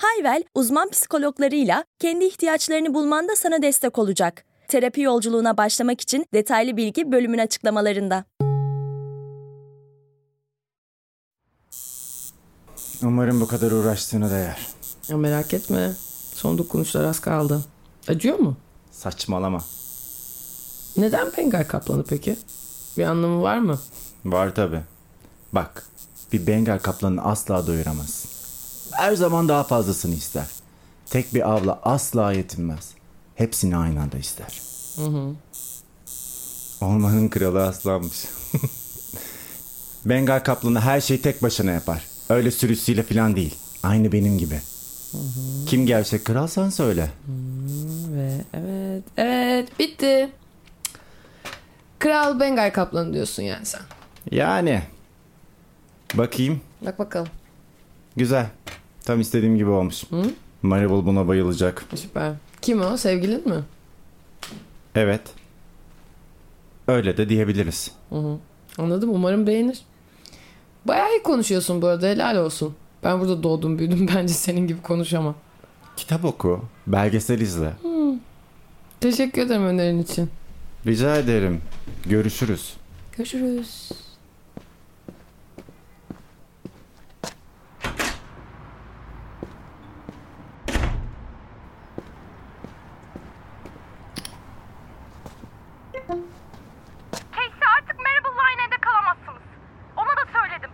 Hayvel, uzman psikologlarıyla kendi ihtiyaçlarını bulmanda sana destek olacak. Terapi yolculuğuna başlamak için detaylı bilgi bölümün açıklamalarında. Umarım bu kadar uğraştığına değer. Ya merak etme. Son dokunuşlar az kaldı. Acıyor mu? Saçmalama. Neden Bengal kaplanı peki? Bir anlamı var mı? Var tabi. Bak, bir Bengal kaplanını asla doyuramazsın. Her zaman daha fazlasını ister. Tek bir avla asla yetinmez. Hepsini aynı anda ister. Ormanın kralı aslanmış. Bengal kaplanı her şeyi tek başına yapar. Öyle sürüsüyle falan değil. Aynı benim gibi. Kim gerçek kral sen söyle. Ve evet, evet bitti. Kral Bengal kaplanı diyorsun yani sen. Yani. Bakayım. Bak bakalım. Güzel. Tam istediğim gibi olmuş. Maribel buna bayılacak. Süper. Kim o? Sevgilin mi? Evet. Öyle de diyebiliriz. Anladım. Umarım beğenir. Bayağı iyi konuşuyorsun bu arada. Helal olsun. Ben burada doğdum büyüdüm. Bence senin gibi konuşamam. Kitap oku, belgesel izle. Teşekkür ederim önerin için. Rica ederim. Görüşürüz. Görüşürüz. Casey artık Maribel'la aynı evde kalamazsınız. Ona da söyledim.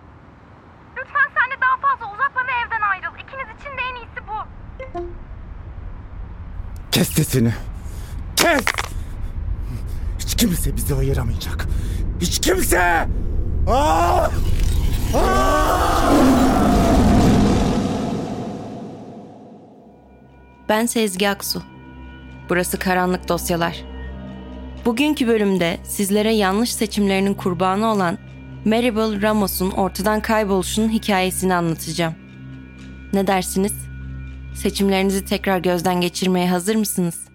Lütfen sen de daha fazla uzatma ve evden ayrıl. İkiniz için de en iyisi bu. Kes sesini. Kes! Hiç kimse bizi ayıramayacak. Hiç kimse! Aa! Ben Sezgi Aksu. Burası Karanlık Dosyalar. Bugünkü bölümde sizlere yanlış seçimlerinin kurbanı olan Maribel Ramos'un ortadan kayboluşunun hikayesini anlatacağım. Ne dersiniz? Seçimlerinizi tekrar gözden geçirmeye hazır mısınız?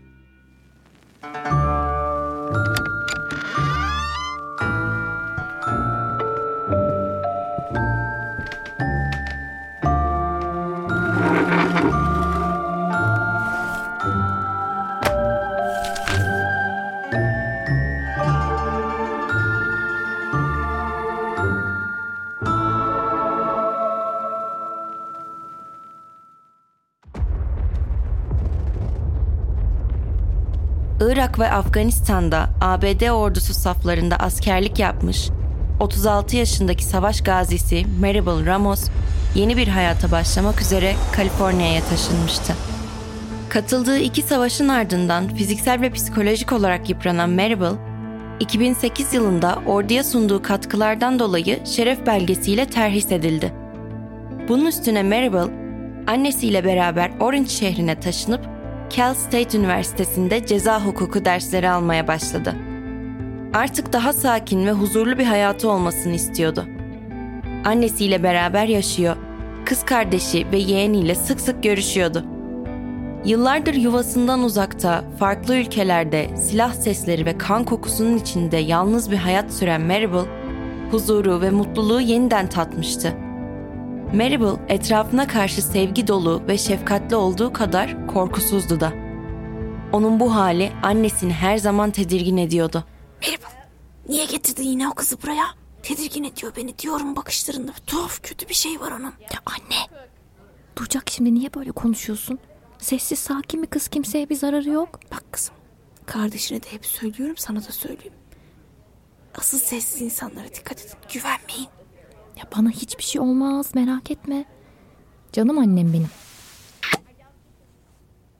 Irak ve Afganistan'da ABD ordusu saflarında askerlik yapmış, 36 yaşındaki savaş gazisi Maribel Ramos yeni bir hayata başlamak üzere Kaliforniya'ya taşınmıştı. Katıldığı iki savaşın ardından fiziksel ve psikolojik olarak yıpranan Maribel, 2008 yılında orduya sunduğu katkılardan dolayı şeref belgesiyle terhis edildi. Bunun üstüne Maribel, annesiyle beraber Orange şehrine taşınıp Cal State Üniversitesi'nde ceza hukuku dersleri almaya başladı. Artık daha sakin ve huzurlu bir hayatı olmasını istiyordu. Annesiyle beraber yaşıyor, kız kardeşi ve yeğeniyle sık sık görüşüyordu. Yıllardır yuvasından uzakta, farklı ülkelerde, silah sesleri ve kan kokusunun içinde yalnız bir hayat süren Maribel, huzuru ve mutluluğu yeniden tatmıştı. Maribel etrafına karşı sevgi dolu ve şefkatli olduğu kadar korkusuzdu da. Onun bu hali annesini her zaman tedirgin ediyordu. Maribel niye getirdin yine o kızı buraya? Tedirgin ediyor beni diyorum bakışlarında. Tuhaf kötü bir şey var onun. Ya anne. Duyacak şimdi niye böyle konuşuyorsun? Sessiz sakin bir kız kimseye bir zararı yok. Bak kızım kardeşine de hep söylüyorum sana da söyleyeyim. Asıl sessiz insanlara dikkat edin. Güvenmeyin. Ya bana hiçbir şey olmaz merak etme. Canım annem benim.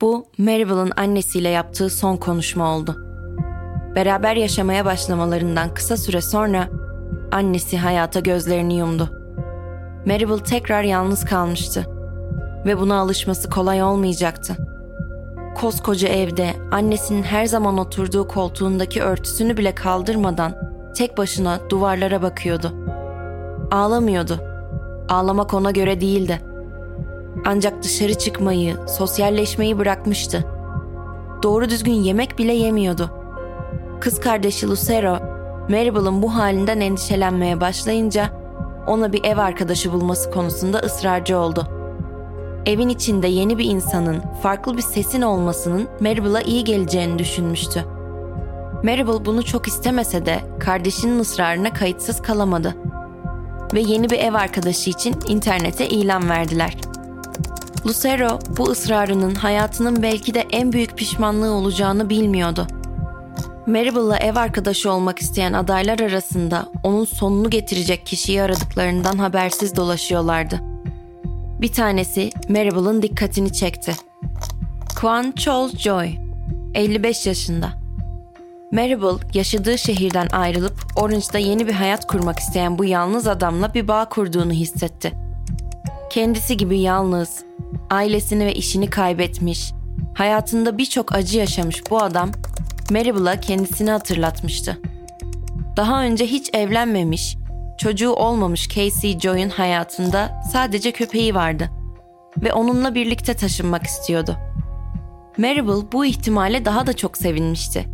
Bu Maribel'ın annesiyle yaptığı son konuşma oldu. Beraber yaşamaya başlamalarından kısa süre sonra annesi hayata gözlerini yumdu. Maribel tekrar yalnız kalmıştı ve buna alışması kolay olmayacaktı. koskoca evde annesinin her zaman oturduğu koltuğundaki örtüsünü bile kaldırmadan tek başına duvarlara bakıyordu. Ağlamıyordu. Ağlamak ona göre değildi. Ancak dışarı çıkmayı, sosyalleşmeyi bırakmıştı. Doğru düzgün yemek bile yemiyordu. Kız kardeşi Lucero, Maribel'ın bu halinden endişelenmeye başlayınca ona bir ev arkadaşı bulması konusunda ısrarcı oldu. Evin içinde yeni bir insanın, farklı bir sesin olmasının Maribel'a iyi geleceğini düşünmüştü. Maribel bunu çok istemese de kardeşinin ısrarına kayıtsız kalamadı. Ve yeni bir ev arkadaşı için internete ilan verdiler. Lucero bu ısrarının hayatının belki de en büyük pişmanlığı olacağını bilmiyordu. Maribel'la ev arkadaşı olmak isteyen adaylar arasında onun sonunu getirecek kişiyi aradıklarından habersiz dolaşıyorlardı. Bir tanesi Maribel'ın dikkatini çekti. Kwan Chol Joy, 55 yaşında. Maribel yaşadığı şehirden ayrılıp Orange'da yeni bir hayat kurmak isteyen bu yalnız adamla bir bağ kurduğunu hissetti. Kendisi gibi yalnız, ailesini ve işini kaybetmiş, hayatında birçok acı yaşamış bu adam Maribel'a kendisini hatırlatmıştı. Daha önce hiç evlenmemiş, çocuğu olmamış Casey Joy'un hayatında sadece köpeği vardı ve onunla birlikte taşınmak istiyordu. Maribel bu ihtimale daha da çok sevinmişti.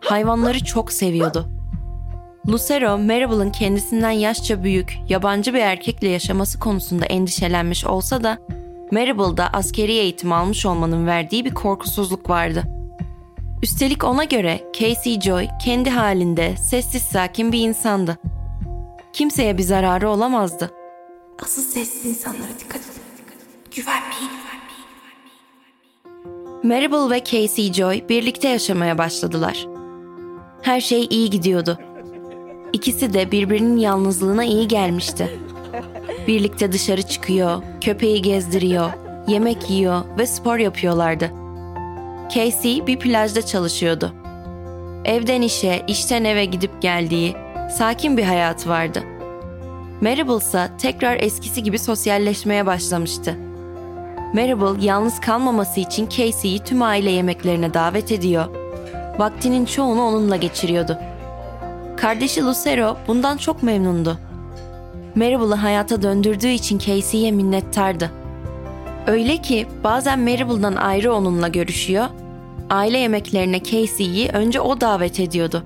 Hayvanları çok seviyordu. Lucero, Maribel'ın kendisinden yaşça büyük, yabancı bir erkekle yaşaması konusunda endişelenmiş olsa da Maribel'da askeri eğitim almış olmanın verdiği bir korkusuzluk vardı. Üstelik ona göre Casey Joy kendi halinde sessiz sakin bir insandı. Kimseye bir zararı olamazdı. Asıl sessiz insanlara dikkat edin. Güvenmeyin. Maribel ve Casey Joy birlikte yaşamaya başladılar. Her şey iyi gidiyordu. İkisi de birbirinin yalnızlığına iyi gelmişti. Birlikte dışarı çıkıyor, köpeği gezdiriyor, yemek yiyor ve spor yapıyorlardı. Casey bir plajda çalışıyordu. Evden işe, işten eve gidip geldiği, sakin bir hayat vardı. Maribel ise tekrar eskisi gibi sosyalleşmeye başlamıştı. Maribel yalnız kalmaması için Casey'yi tüm aile yemeklerine davet ediyor. Vaktinin çoğunu onunla geçiriyordu. Kardeşi Lucero bundan çok memnundu. Maribel'ı hayata döndürdüğü için Casey'ye minnettardı. Öyle ki bazen Maribel'dan ayrı onunla görüşüyor, aile yemeklerine Casey'yi önce o davet ediyordu.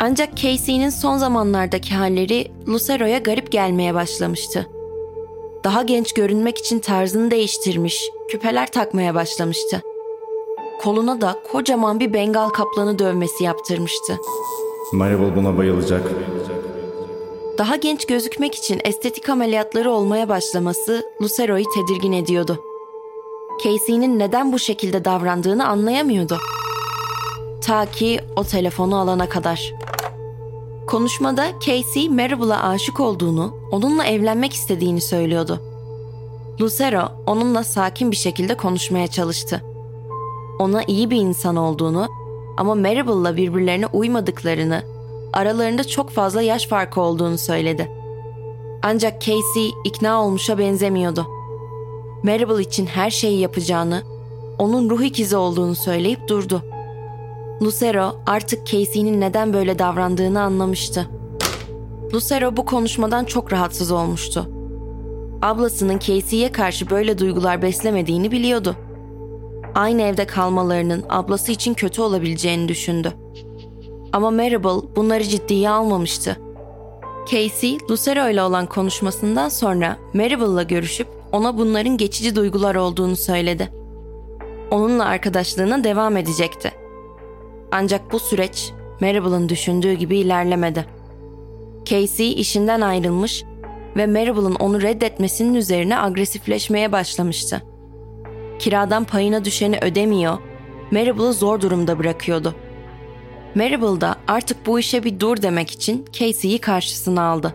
Ancak Casey'nin son zamanlardaki halleri Lucero'ya garip gelmeye başlamıştı. Daha genç görünmek için tarzını değiştirmiş, küpeler takmaya başlamıştı. Koluna da kocaman bir Bengal kaplanı dövmesi yaptırmıştı. Maribel buna bayılacak. Daha genç gözükmek için estetik ameliyatları olmaya başlaması Lucero'yu tedirgin ediyordu. Casey'nin neden bu şekilde davrandığını anlayamıyordu. Ta ki o telefonu alana kadar. Konuşmada Casey Maribel'a aşık olduğunu, onunla evlenmek istediğini söylüyordu. Lucero onunla sakin bir şekilde konuşmaya çalıştı. Ona iyi bir insan olduğunu ama Maribel'la birbirlerine uymadıklarını, aralarında çok fazla yaş farkı olduğunu söyledi. Ancak Casey ikna olmuşa benzemiyordu. Maribel için her şeyi yapacağını, onun ruh ikizi olduğunu söyleyip durdu. Lucero artık Casey'nin neden böyle davrandığını anlamıştı. Lucero bu konuşmadan çok rahatsız olmuştu. Ablasının Casey'ye karşı böyle duygular beslemediğini biliyordu. Aynı evde kalmalarının ablası için kötü olabileceğini düşündü. Ama Maribel bunları ciddiye almamıştı. Casey, Lucero ile olan konuşmasından sonra Maribel'la görüşüp ona bunların geçici duygular olduğunu söyledi. Onunla arkadaşlığına devam edecekti. Ancak bu süreç Maribel'ın düşündüğü gibi ilerlemedi. Casey işinden ayrılmış ve Maribel'ın onu reddetmesinin üzerine agresifleşmeye başlamıştı. Kiradan payına düşeni ödemiyor, Maribel'ı zor durumda bırakıyordu. Maribel da artık bu işe bir dur demek için Casey'yi karşısına aldı.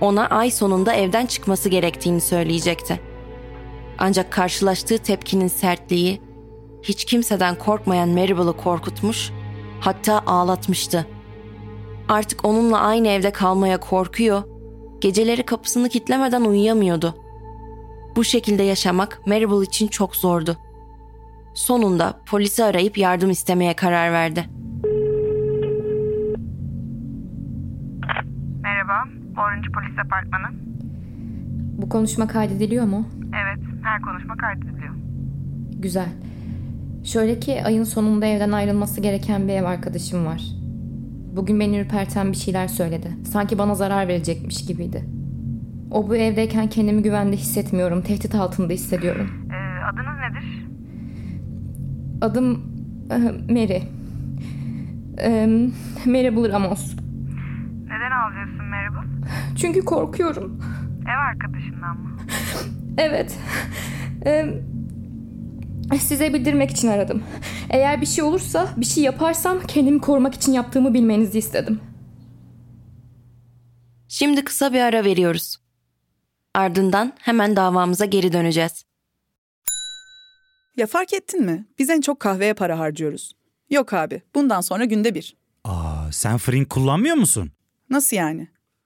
Ona ay sonunda evden çıkması gerektiğini söyleyecekti. Ancak karşılaştığı tepkinin sertliği hiç kimseden korkmayan Maribel'ı korkutmuş, hatta ağlatmıştı. Artık onunla aynı evde kalmaya korkuyor, geceleri kapısını kitlemeden uyuyamıyordu. Bu şekilde yaşamak Maribel için çok zordu. sonunda polisi arayıp yardım istemeye karar verdi. Orange Polis Apartmanı. Bu konuşma kaydediliyor mu? Evet, her konuşma kaydediliyor. Güzel. Şöyle ki ayın sonunda evden ayrılması gereken bir ev arkadaşım var. Bugün beni ürperten bir şeyler söyledi. Sanki bana zarar verecekmiş gibiydi. O bu evdeyken kendimi güvende hissetmiyorum. Tehdit altında hissediyorum. Ee, adınız nedir? Adım eh, Mary. Em, Mary Merhaba? Çünkü korkuyorum. Ev arkadaşından mı? Evet. Em, size bildirmek için aradım. Eğer bir şey olursa, bir şey yaparsam kendimi korumak için yaptığımı bilmenizi istedim. Şimdi kısa bir ara veriyoruz. Ardından hemen davamıza geri döneceğiz. Ya fark ettin mi? Biz en çok kahveye para harcıyoruz. Yok abi, bundan sonra günde bir. Aa, sen Frink kullanmıyor musun? Nasıl yani?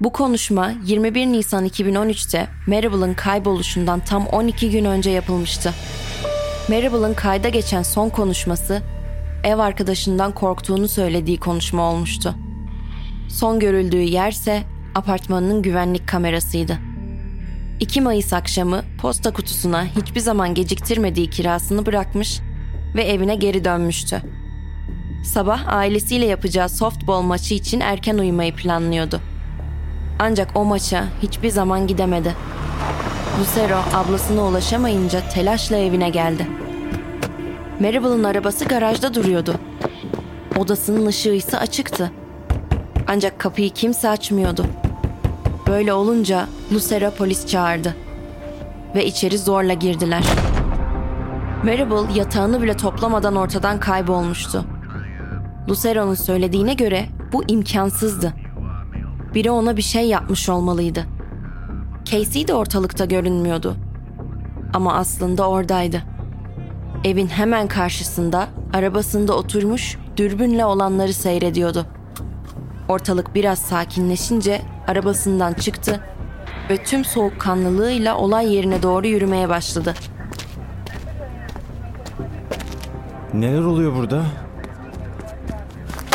Bu konuşma 21 Nisan 2013'te Maribel'ın kayboluşundan tam 12 gün önce yapılmıştı. Maribel'ın kayda geçen son konuşması ev arkadaşından korktuğunu söylediği konuşma olmuştu. Son görüldüğü yerse apartmanının güvenlik kamerasıydı. 2 Mayıs akşamı posta kutusuna hiçbir zaman geciktirmediği kirasını bırakmış ve evine geri dönmüştü. Sabah ailesiyle yapacağı softball maçı için erken uyumayı planlıyordu. Ancak o maça hiçbir zaman gidemedi. Lucero ablasına ulaşamayınca telaşla evine geldi. Maribel'ın arabası garajda duruyordu. Odasının ışığı ise açıktı. Ancak kapıyı kimse açmıyordu. Böyle olunca Lucero polis çağırdı. Ve içeri zorla girdiler. Maribel yatağını bile toplamadan ortadan kaybolmuştu. Lucero'nun söylediğine göre bu imkansızdı. Biri ona bir şey yapmış olmalıydı. Casey de ortalıkta görünmüyordu. Ama aslında oradaydı. Evin hemen karşısında arabasında oturmuş dürbünle olanları seyrediyordu. Ortalık biraz sakinleşince arabasından çıktı ve tüm soğukkanlılığıyla olay yerine doğru yürümeye başladı. Neler oluyor burada?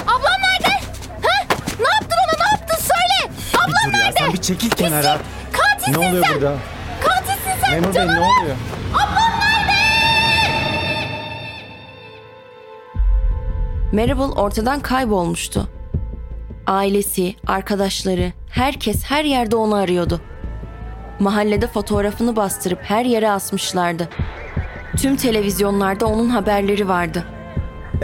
Ablam nerede? Ha? Ne yaptın ona? Ne yaptın? Söyle. Ablam Bir dur ya sen bir çekil kenara. Katilsin Ne oluyor sen. burada? Katilsin sen. Memur bey ne oluyor? Maribel ortadan kaybolmuştu. Ailesi, arkadaşları, herkes her yerde onu arıyordu. Mahallede fotoğrafını bastırıp her yere asmışlardı. Tüm televizyonlarda onun haberleri vardı.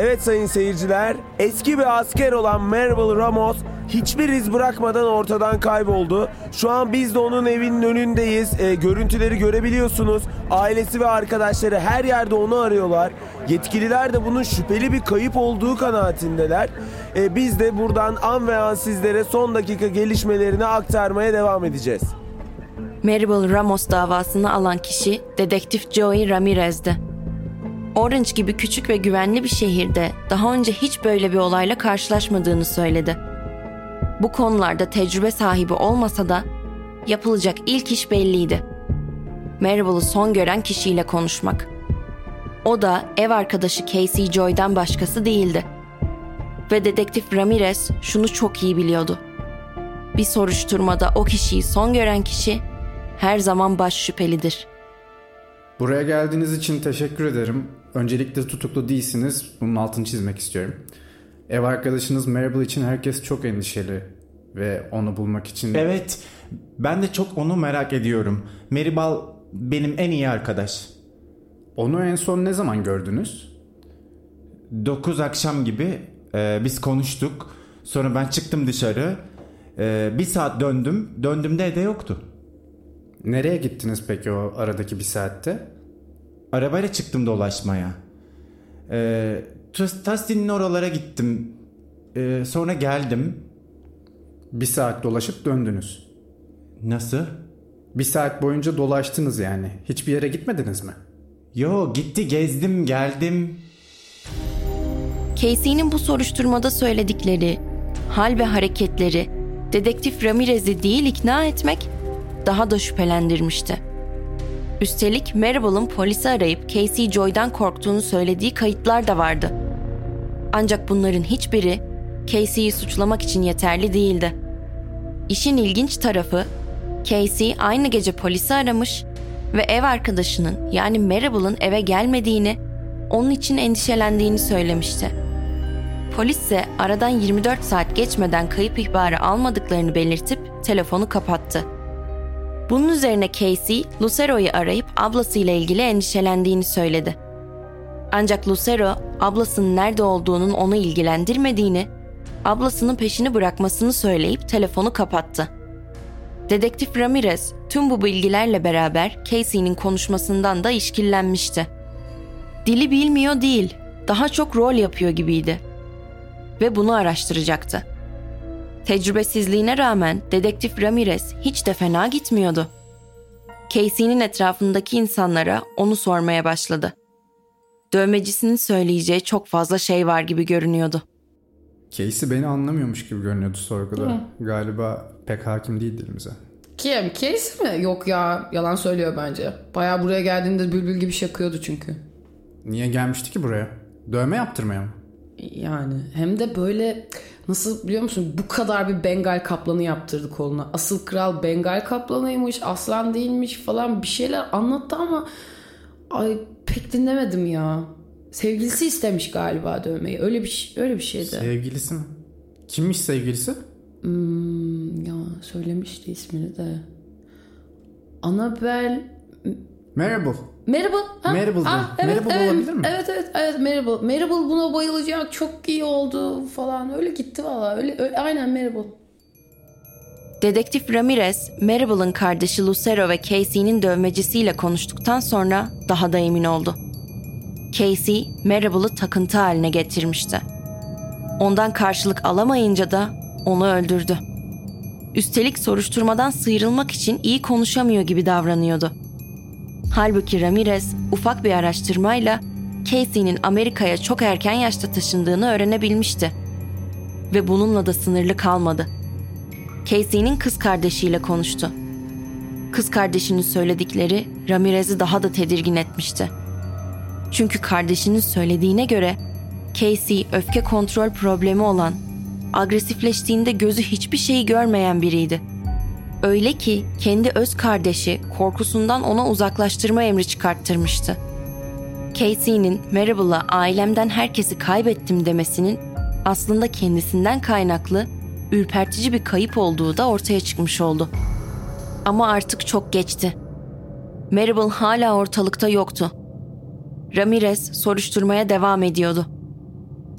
Evet sayın seyirciler, eski bir asker olan Marvel Ramos hiçbir iz bırakmadan ortadan kayboldu. Şu an biz de onun evinin önündeyiz. E, görüntüleri görebiliyorsunuz. Ailesi ve arkadaşları her yerde onu arıyorlar. Yetkililer de bunun şüpheli bir kayıp olduğu kanaatindeler. E, biz de buradan an ve an sizlere son dakika gelişmelerini aktarmaya devam edeceğiz. Maribel Ramos davasını alan kişi dedektif Joey Ramirez'di. Orange gibi küçük ve güvenli bir şehirde daha önce hiç böyle bir olayla karşılaşmadığını söyledi. Bu konularda tecrübe sahibi olmasa da yapılacak ilk iş belliydi. Maribel'ı son gören kişiyle konuşmak. O da ev arkadaşı Casey Joy'dan başkası değildi. Ve dedektif Ramirez şunu çok iyi biliyordu. Bir soruşturmada o kişiyi son gören kişi her zaman baş şüphelidir. Buraya geldiğiniz için teşekkür ederim. Öncelikle tutuklu değilsiniz. Bunun altını çizmek istiyorum. Ev arkadaşınız Maribel için herkes çok endişeli ve onu bulmak için... Evet Ben de çok onu merak ediyorum. Meribal benim en iyi arkadaş. Onu en son ne zaman gördünüz? 9 akşam gibi e, biz konuştuk. Sonra ben çıktım dışarı. E, bir saat döndüm. Döndüğümde evde yoktu. Nereye gittiniz peki o aradaki bir saatte? Arabayla çıktım dolaşmaya. E, Tastin'in oralara gittim. E, sonra geldim. Bir saat dolaşıp döndünüz. Nasıl? Bir saat boyunca dolaştınız yani. Hiçbir yere gitmediniz mi? Yo gitti gezdim geldim. Casey'nin bu soruşturmada söyledikleri, hal ve hareketleri dedektif Ramirez'i değil ikna etmek daha da şüphelendirmişti. Üstelik Maribel'ın polisi arayıp Casey Joy'dan korktuğunu söylediği kayıtlar da vardı. Ancak bunların hiçbiri Casey'yi suçlamak için yeterli değildi. İşin ilginç tarafı Casey aynı gece polisi aramış ve ev arkadaşının yani Maribel'ın eve gelmediğini, onun için endişelendiğini söylemişti. Polis ise aradan 24 saat geçmeden kayıp ihbarı almadıklarını belirtip telefonu kapattı. Bunun üzerine Casey, Lucero'yu arayıp ablasıyla ilgili endişelendiğini söyledi. Ancak Lucero, ablasının nerede olduğunun onu ilgilendirmediğini, ablasının peşini bırakmasını söyleyip telefonu kapattı. Dedektif Ramirez tüm bu bilgilerle beraber Casey'nin konuşmasından da işkillenmişti. Dili bilmiyor değil, daha çok rol yapıyor gibiydi. Ve bunu araştıracaktı. Tecrübesizliğine rağmen dedektif Ramirez hiç de fena gitmiyordu. Casey'nin etrafındaki insanlara onu sormaya başladı. Dövmecisinin söyleyeceği çok fazla şey var gibi görünüyordu. Casey beni anlamıyormuş gibi görünüyordu sorguda. Galiba pek hakim değil dilimize. Kim? Casey mi? Yok ya yalan söylüyor bence. Baya buraya geldiğinde bülbül gibi şakıyordu çünkü. Niye gelmişti ki buraya? Dövme yaptırmaya mı? Yani hem de böyle nasıl biliyor musun bu kadar bir Bengal kaplanı yaptırdı koluna. Asıl kral Bengal kaplanıymış aslan değilmiş falan bir şeyler anlattı ama ay pek dinlemedim ya. Sevgilisi istemiş galiba dövmeyi. Öyle bir şey, öyle bir şeydi. Sevgilisi mi? Kimmiş sevgilisi? Hmm, ya söylemişti ismini de. Annabel Maribel. Maribel. Ha? Maribel Ah, evet, Maribel evet, olabilir mi? Evet evet evet Maribel. Maribel buna bayılacak çok iyi oldu falan. Öyle gitti valla. Öyle, öyle, aynen Maribel. Dedektif Ramirez, Maribel'ın kardeşi Lucero ve Casey'nin dövmecisiyle konuştuktan sonra daha da emin oldu. Casey, Maribel'ı takıntı haline getirmişti. Ondan karşılık alamayınca da onu öldürdü. Üstelik soruşturmadan sıyrılmak için iyi konuşamıyor gibi davranıyordu. Halbuki Ramirez ufak bir araştırmayla Casey'nin Amerika'ya çok erken yaşta taşındığını öğrenebilmişti. Ve bununla da sınırlı kalmadı. Casey'nin kız kardeşiyle konuştu. Kız kardeşinin söyledikleri Ramirez'i daha da tedirgin etmişti. Çünkü kardeşinin söylediğine göre Casey öfke kontrol problemi olan, agresifleştiğinde gözü hiçbir şeyi görmeyen biriydi. Öyle ki kendi öz kardeşi korkusundan ona uzaklaştırma emri çıkarttırmıştı. Casey'nin Maribel'a ailemden herkesi kaybettim demesinin aslında kendisinden kaynaklı ürpertici bir kayıp olduğu da ortaya çıkmış oldu. Ama artık çok geçti. Maribel hala ortalıkta yoktu. Ramirez soruşturmaya devam ediyordu.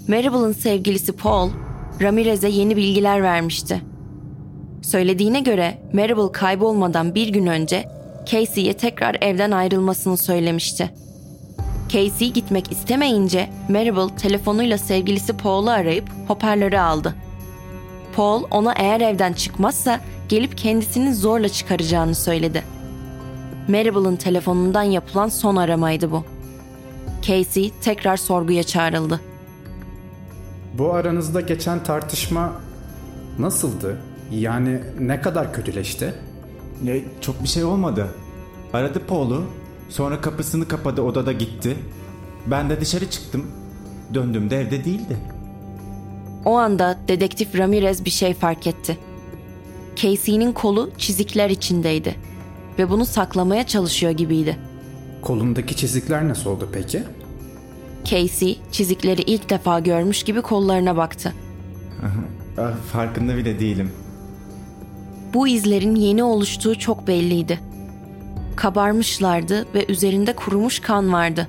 Maribel'ın sevgilisi Paul, Ramirez'e yeni bilgiler vermişti. Söylediğine göre Maribel kaybolmadan bir gün önce Casey'ye tekrar evden ayrılmasını söylemişti. Casey gitmek istemeyince Maribel telefonuyla sevgilisi Paul'u arayıp hoparlörü aldı. Paul ona eğer evden çıkmazsa gelip kendisini zorla çıkaracağını söyledi. Maribel'ın telefonundan yapılan son aramaydı bu. Casey tekrar sorguya çağrıldı. Bu aranızda geçen tartışma nasıldı? Yani ne kadar kötüleşti? Ne, çok bir şey olmadı. Aradı Paul'u. Sonra kapısını kapadı odada gitti. Ben de dışarı çıktım. Döndüğümde evde değildi. O anda dedektif Ramirez bir şey fark etti. Casey'nin kolu çizikler içindeydi ve bunu saklamaya çalışıyor gibiydi. Kolundaki çizikler nasıl oldu peki? Casey çizikleri ilk defa görmüş gibi kollarına baktı. Ah, farkında bile değilim. Bu izlerin yeni oluştuğu çok belliydi. Kabarmışlardı ve üzerinde kurumuş kan vardı.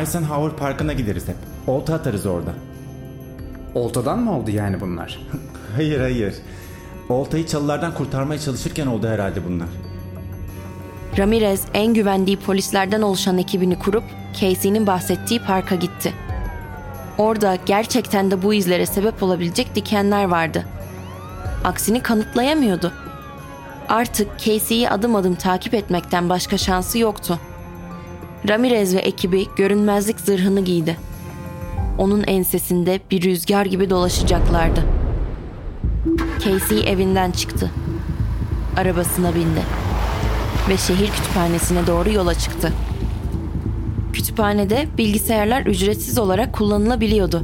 Eisenhower Parkı'na gideriz hep. Olta atarız orada. Oltadan mı oldu yani bunlar? Hayır hayır. Oltayı çalılardan kurtarmaya çalışırken oldu herhalde bunlar. Ramirez en güvendiği polislerden oluşan ekibini kurup Casey'nin bahsettiği parka gitti. Orada gerçekten de bu izlere sebep olabilecek dikenler vardı. Aksini kanıtlayamıyordu. Artık Casey'yi adım adım takip etmekten başka şansı yoktu. Ramirez ve ekibi görünmezlik zırhını giydi. Onun ensesinde bir rüzgar gibi dolaşacaklardı. Casey evinden çıktı. Arabasına bindi ve şehir kütüphanesine doğru yola çıktı. Kütüphanede bilgisayarlar ücretsiz olarak kullanılabiliyordu.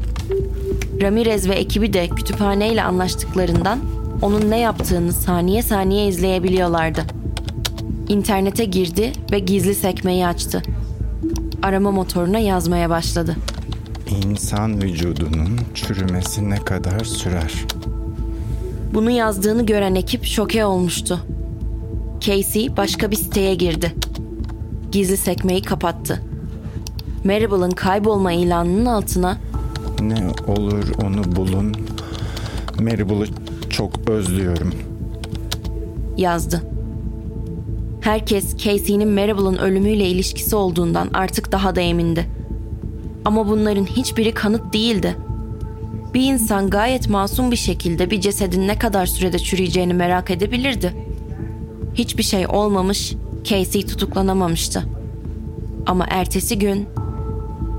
Ramirez ve ekibi de kütüphaneyle anlaştıklarından onun ne yaptığını saniye saniye izleyebiliyorlardı. İnternete girdi ve gizli sekmeyi açtı. Arama motoruna yazmaya başladı. İnsan vücudunun çürümesi ne kadar sürer? Bunu yazdığını gören ekip şoke olmuştu. Casey başka bir siteye girdi. Gizli sekmeyi kapattı. Maribel'ın kaybolma ilanının altına Ne olur onu bulun. Maribel'ı çok özlüyorum. yazdı. Herkes Casey'nin Maribel'ın ölümüyle ilişkisi olduğundan artık daha da emindi. Ama bunların hiçbiri kanıt değildi. Bir insan gayet masum bir şekilde bir cesedin ne kadar sürede çürüyeceğini merak edebilirdi. Hiçbir şey olmamış, Casey tutuklanamamıştı. Ama ertesi gün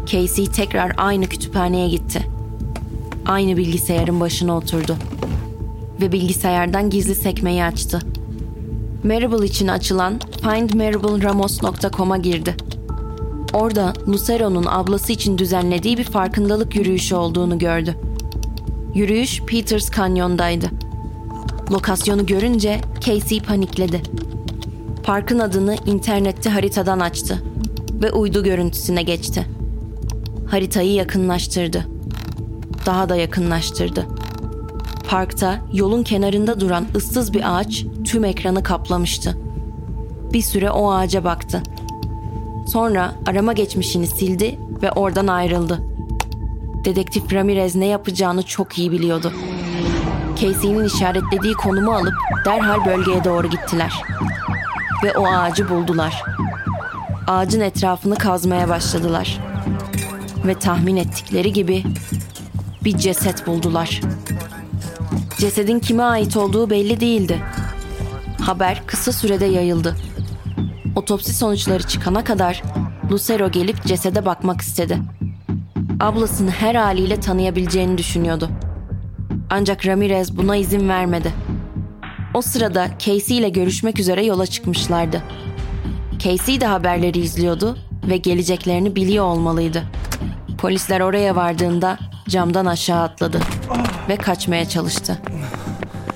Casey tekrar aynı kütüphaneye gitti. Aynı bilgisayarın başına oturdu ve bilgisayardan gizli sekmeyi açtı. Maribel için açılan findmaribelramos.com'a girdi. Orada Lucero'nun ablası için düzenlediği bir farkındalık yürüyüşü olduğunu gördü. Yürüyüş Peters Canyon'daydı. Lokasyonu görünce Casey panikledi. Parkın adını internette haritadan açtı ve uydu görüntüsüne geçti. Haritayı yakınlaştırdı. Daha da yakınlaştırdı. Parkta yolun kenarında duran ıssız bir ağaç tüm ekranı kaplamıştı. Bir süre o ağaca baktı. Sonra arama geçmişini sildi ve oradan ayrıldı. Dedektif Ramirez ne yapacağını çok iyi biliyordu. Casey'nin işaretlediği konumu alıp derhal bölgeye doğru gittiler. Ve o ağacı buldular. Ağacın etrafını kazmaya başladılar. Ve tahmin ettikleri gibi bir ceset buldular. Cesedin kime ait olduğu belli değildi. Haber kısa sürede yayıldı. Otopsi sonuçları çıkana kadar Lucero gelip cesede bakmak istedi. Ablasını her haliyle tanıyabileceğini düşünüyordu. Ancak Ramirez buna izin vermedi. O sırada Casey ile görüşmek üzere yola çıkmışlardı. Casey de haberleri izliyordu ve geleceklerini biliyor olmalıydı. Polisler oraya vardığında camdan aşağı atladı ve kaçmaya çalıştı.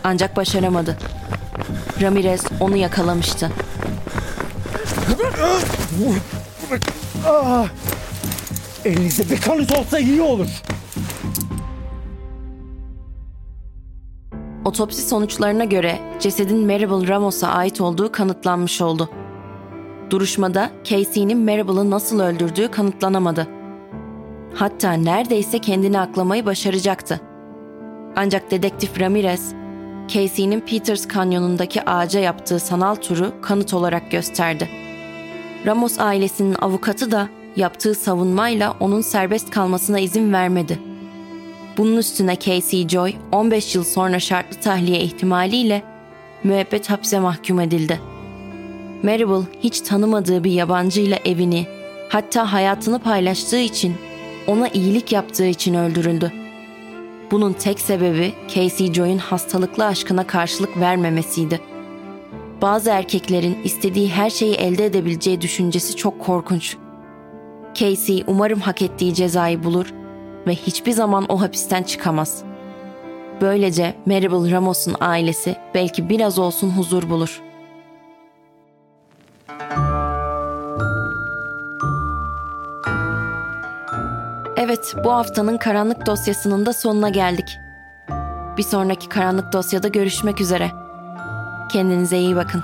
Ancak başaramadı. Ramirez onu yakalamıştı. Elinizde bir kanıt olsa iyi olur. Otopsi sonuçlarına göre cesedin Maribel Ramos'a ait olduğu kanıtlanmış oldu. Duruşmada Casey'nin Maribel'ı nasıl öldürdüğü kanıtlanamadı. Hatta neredeyse kendini aklamayı başaracaktı. Ancak dedektif Ramirez, Casey'nin Peters Kanyonu'ndaki ağaca yaptığı sanal turu kanıt olarak gösterdi. Ramos ailesinin avukatı da yaptığı savunmayla onun serbest kalmasına izin vermedi. Bunun üstüne Casey Joy 15 yıl sonra şartlı tahliye ihtimaliyle müebbet hapse mahkum edildi. Maribel hiç tanımadığı bir yabancıyla evini, hatta hayatını paylaştığı için, ona iyilik yaptığı için öldürüldü. Bunun tek sebebi Casey Joy'un hastalıklı aşkına karşılık vermemesiydi. Bazı erkeklerin istediği her şeyi elde edebileceği düşüncesi çok korkunç. Casey umarım hak ettiği cezayı bulur ve hiçbir zaman o hapisten çıkamaz. Böylece Maribel Ramos'un ailesi belki biraz olsun huzur bulur. Evet, bu haftanın karanlık dosyasının da sonuna geldik. Bir sonraki karanlık dosyada görüşmek üzere. Kendinize iyi bakın.